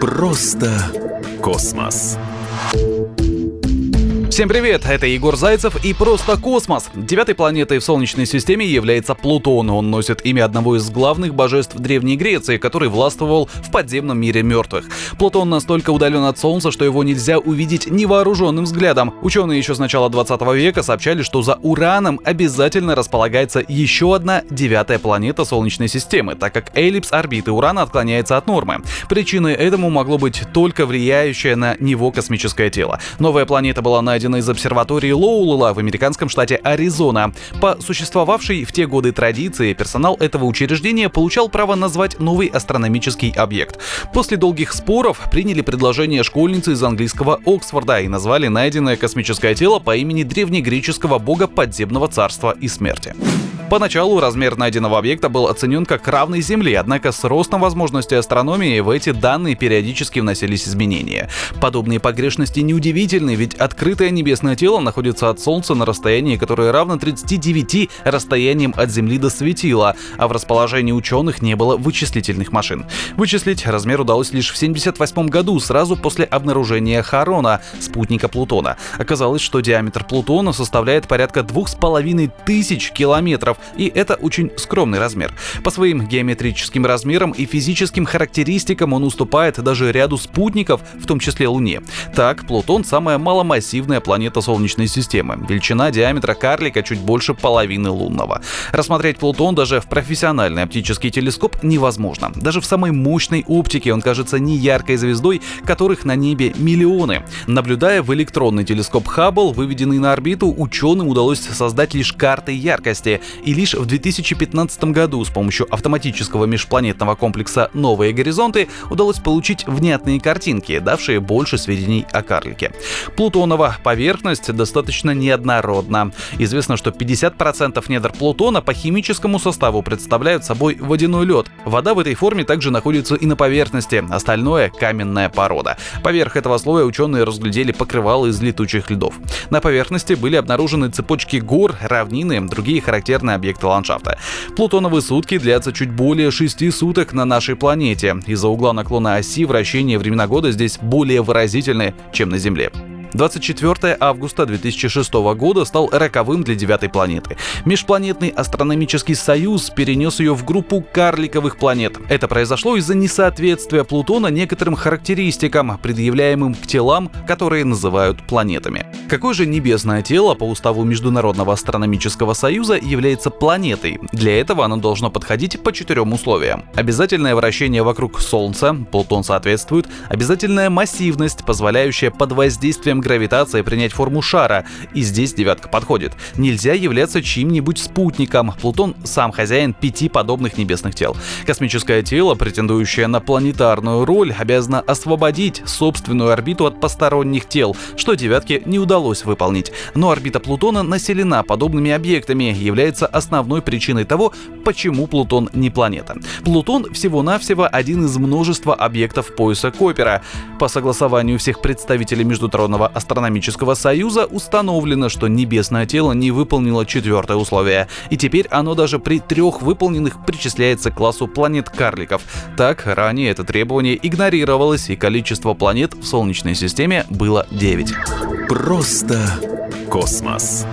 Просто космос. Всем привет, это Егор Зайцев и «Просто космос». Девятой планетой в Солнечной системе является Плутон. Он носит имя одного из главных божеств Древней Греции, который властвовал в подземном мире мертвых. Плутон настолько удален от Солнца, что его нельзя увидеть невооруженным взглядом. Ученые еще с начала 20 века сообщали, что за Ураном обязательно располагается еще одна девятая планета Солнечной системы, так как эллипс орбиты Урана отклоняется от нормы. Причиной этому могло быть только влияющее на него космическое тело. Новая планета была найдена найдена из обсерватории Лоулула в американском штате Аризона. По существовавшей в те годы традиции, персонал этого учреждения получал право назвать новый астрономический объект. После долгих споров приняли предложение школьницы из английского Оксфорда и назвали найденное космическое тело по имени древнегреческого бога подземного царства и смерти. Поначалу размер найденного объекта был оценен как равный Земле, однако с ростом возможностей астрономии в эти данные периодически вносились изменения. Подобные погрешности неудивительны, ведь открытое небесное тело находится от Солнца на расстоянии, которое равно 39 расстояниям от Земли до светила, а в расположении ученых не было вычислительных машин. Вычислить размер удалось лишь в 1978 году, сразу после обнаружения Харона, спутника Плутона. Оказалось, что диаметр Плутона составляет порядка 2500 километров, и это очень скромный размер. По своим геометрическим размерам и физическим характеристикам он уступает даже ряду спутников, в том числе Луне. Так, Плутон самая маломассивная планета Солнечной системы. Величина диаметра карлика чуть больше половины лунного. Рассмотреть Плутон даже в профессиональный оптический телескоп невозможно. Даже в самой мощной оптике он кажется не яркой звездой, которых на небе миллионы. Наблюдая в электронный телескоп Хаббл, выведенный на орбиту, ученым удалось создать лишь карты яркости. И лишь в 2015 году с помощью автоматического межпланетного комплекса «Новые горизонты» удалось получить внятные картинки, давшие больше сведений о карлике. Плутонова поверхность достаточно неоднородна. Известно, что 50% недр Плутона по химическому составу представляют собой водяной лед. Вода в этой форме также находится и на поверхности, остальное — каменная порода. Поверх этого слоя ученые разглядели покрывало из летучих льдов. На поверхности были обнаружены цепочки гор, равнины, другие характерные объекты ландшафта. Плутоновые сутки длятся чуть более 6 суток на нашей планете. Из-за угла наклона оси вращения времена года здесь более выразительны, чем на Земле. 24 августа 2006 года стал роковым для девятой планеты. Межпланетный астрономический союз перенес ее в группу карликовых планет. Это произошло из-за несоответствия Плутона некоторым характеристикам, предъявляемым к телам, которые называют планетами. Какое же небесное тело по уставу Международного астрономического союза является планетой? Для этого оно должно подходить по четырем условиям. Обязательное вращение вокруг Солнца, Плутон соответствует, обязательная массивность, позволяющая под воздействием гравитации принять форму шара, и здесь девятка подходит. Нельзя являться чьим-нибудь спутником. Плутон сам хозяин пяти подобных небесных тел. Космическое тело, претендующее на планетарную роль, обязано освободить собственную орбиту от посторонних тел, что девятке не удалось выполнить. Но орбита Плутона населена подобными объектами, является основной причиной того, почему Плутон не планета. Плутон всего-навсего один из множества объектов пояса Копера. По согласованию всех представителей Международного астрономического союза установлено, что небесное тело не выполнило четвертое условие, и теперь оно даже при трех выполненных причисляется к классу планет-карликов. Так, ранее это требование игнорировалось, и количество планет в Солнечной системе было 9. Просто космос.